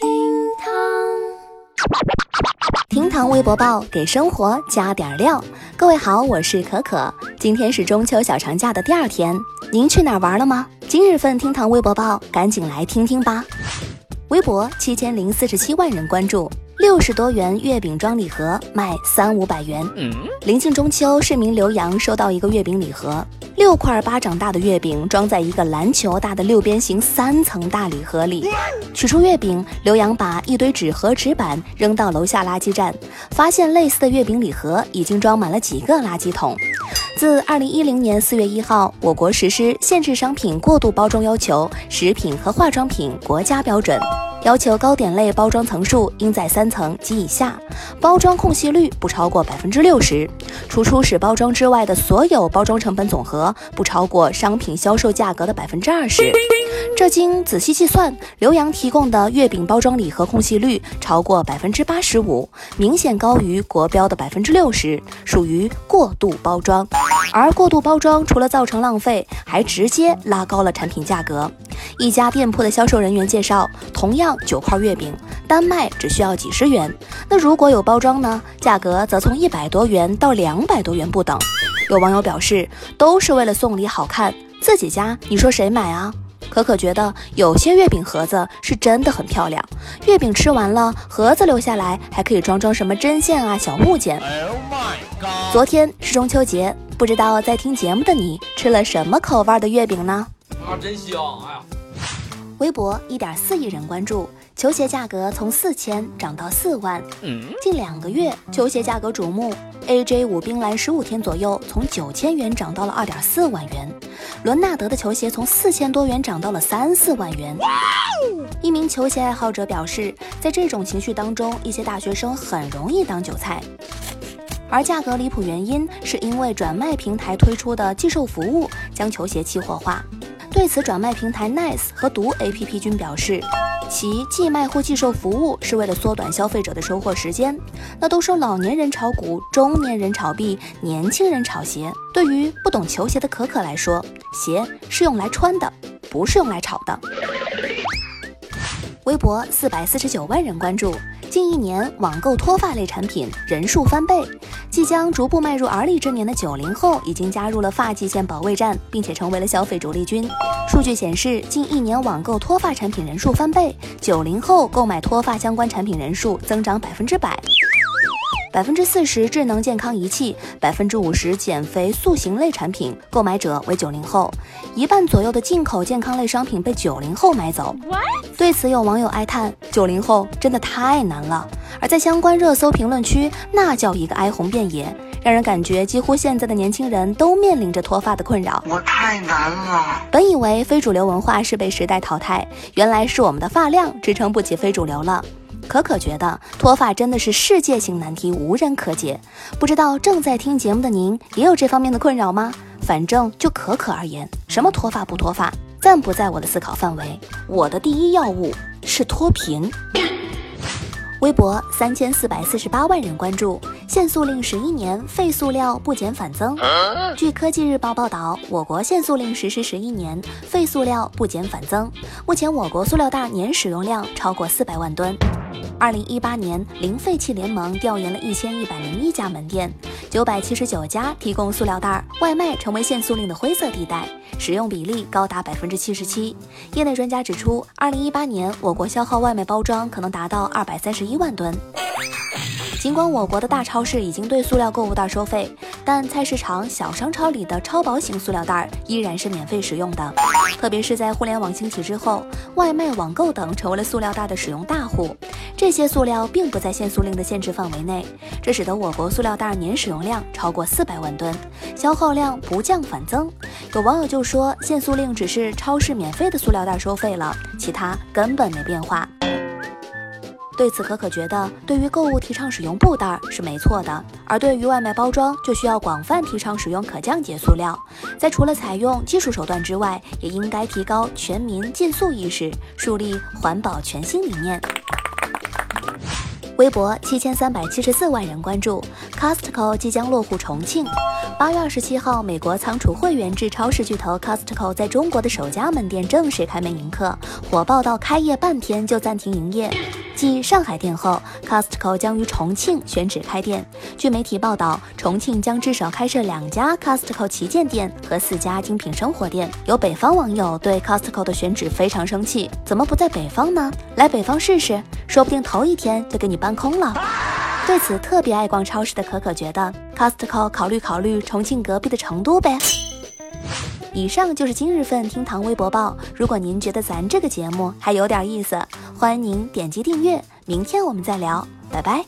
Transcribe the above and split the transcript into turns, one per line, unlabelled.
厅堂，厅堂微博报给生活加点料。各位好，我是可可。今天是中秋小长假的第二天，您去哪儿玩了吗？今日份厅堂微博报，赶紧来听听吧。微博七千零四十七万人关注。六十多元月饼装礼盒卖三五百元。临近中秋，市民刘洋收到一个月饼礼盒，六块巴掌大的月饼装在一个篮球大的六边形三层大礼盒里。取出月饼，刘洋把一堆纸盒纸板扔到楼下垃圾站，发现类似的月饼礼盒已经装满了几个垃圾桶。自二零一零年四月一号，我国实施限制商品过度包装要求（食品和化妆品国家标准）。要求糕点类包装层数应在三层及以下，包装空隙率不超过百分之六十，除初始包装之外的所有包装成本总和不超过商品销售价格的百分之二十。这经仔细计算，刘洋提供的月饼包装礼盒空隙率超过百分之八十五，明显高于国标的百分之六十，属于过度包装。而过度包装除了造成浪费，还直接拉高了产品价格。一家店铺的销售人员介绍，同样九块月饼，单卖只需要几十元。那如果有包装呢？价格则从一百多元到两百多元不等。有网友表示，都是为了送礼好看，自己家你说谁买啊？可可觉得有些月饼盒子是真的很漂亮，月饼吃完了，盒子留下来还可以装装什么针线啊、小物件。昨天是中秋节，不知道在听节目的你吃了什么口味的月饼呢？啊，真香！哎呀。微博一点四亿人关注，球鞋价格从四千涨到四万。近两个月，球鞋价格瞩目。AJ 五冰蓝十五天左右，从九千元涨到了二点四万元。伦纳德的球鞋从四千多元涨到了三四万元。一名球鞋爱好者表示，在这种情绪当中，一些大学生很容易当韭菜。而价格离谱原因，是因为转卖平台推出的寄售服务将球鞋期货化。对此，转卖平台 Nice 和毒 APP 均表示，其寄卖或寄售服务是为了缩短消费者的收货时间。那都说老年人炒股，中年人炒币，年轻人炒鞋。对于不懂球鞋的可可来说，鞋是用来穿的，不是用来炒的。微博四百四十九万人关注。近一年，网购脱发类产品人数翻倍，即将逐步迈入而立之年的九零后已经加入了发际线保卫战，并且成为了消费主力军。数据显示，近一年网购脱发产品人数翻倍，九零后购买脱发相关产品人数增长百分之百。百分之四十智能健康仪器，百分之五十减肥塑形类产品，购买者为九零后，一半左右的进口健康类商品被九零后买走。对此，有网友哀叹：“九零后真的太难了。”而在相关热搜评论区，那叫一个哀鸿遍野，让人感觉几乎现在的年轻人都面临着脱发的困扰。我太难了。本以为非主流文化是被时代淘汰，原来是我们的发量支撑不起非主流了。可可觉得脱发真的是世界性难题，无人可解。不知道正在听节目的您也有这方面的困扰吗？反正就可可而言，什么脱发不脱发，暂不在我的思考范围。我的第一要务是脱贫。微博三千四百四十八万人关注，限塑令十一年，废塑料不减反增。据科技日报报道，我国限塑令实施十一年，废塑料不减反增。目前我国塑料袋年使用量超过四百万吨。二零一八年，零废弃联盟调研了一千一百零一家门店，九百七十九家提供塑料袋，外卖成为限塑令的灰色地带，使用比例高达百分之七十七。业内专家指出，二零一八年我国消耗外卖包装可能达到二百三十一万吨。尽管我国的大超市已经对塑料购物袋收费，但菜市场、小商超里的超薄型塑料袋依然是免费使用的。特别是在互联网兴起之后，外卖、网购等成为了塑料袋的使用大户。这些塑料并不在限塑令的限制范围内，这使得我国塑料袋年使用量超过四百万吨，消耗量不降反增。有网友就说，限塑令只是超市免费的塑料袋收费了，其他根本没变化。对此，可可觉得，对于购物提倡使用布袋是没错的，而对于外卖包装，就需要广泛提倡使用可降解塑料。在除了采用技术手段之外，也应该提高全民禁塑意识，树立环保全新理念。微博七千三百七十四万人关注，Costco 即将落户重庆。八月二十七号，美国仓储会员制超市巨头 Costco 在中国的首家门店正式开门迎客，火爆到开业半天就暂停营业。继上海店后，Costco 将于重庆选址开店。据媒体报道，重庆将至少开设两家 Costco 旗舰店和四家精品生活店。有北方网友对 Costco 的选址非常生气，怎么不在北方呢？来北方试试，说不定头一天就给你搬空了。对此，特别爱逛超市的可可觉得，Costco 考虑考虑重庆隔壁的成都呗。以上就是今日份厅堂微博报。如果您觉得咱这个节目还有点意思，欢迎您点击订阅。明天我们再聊，拜拜。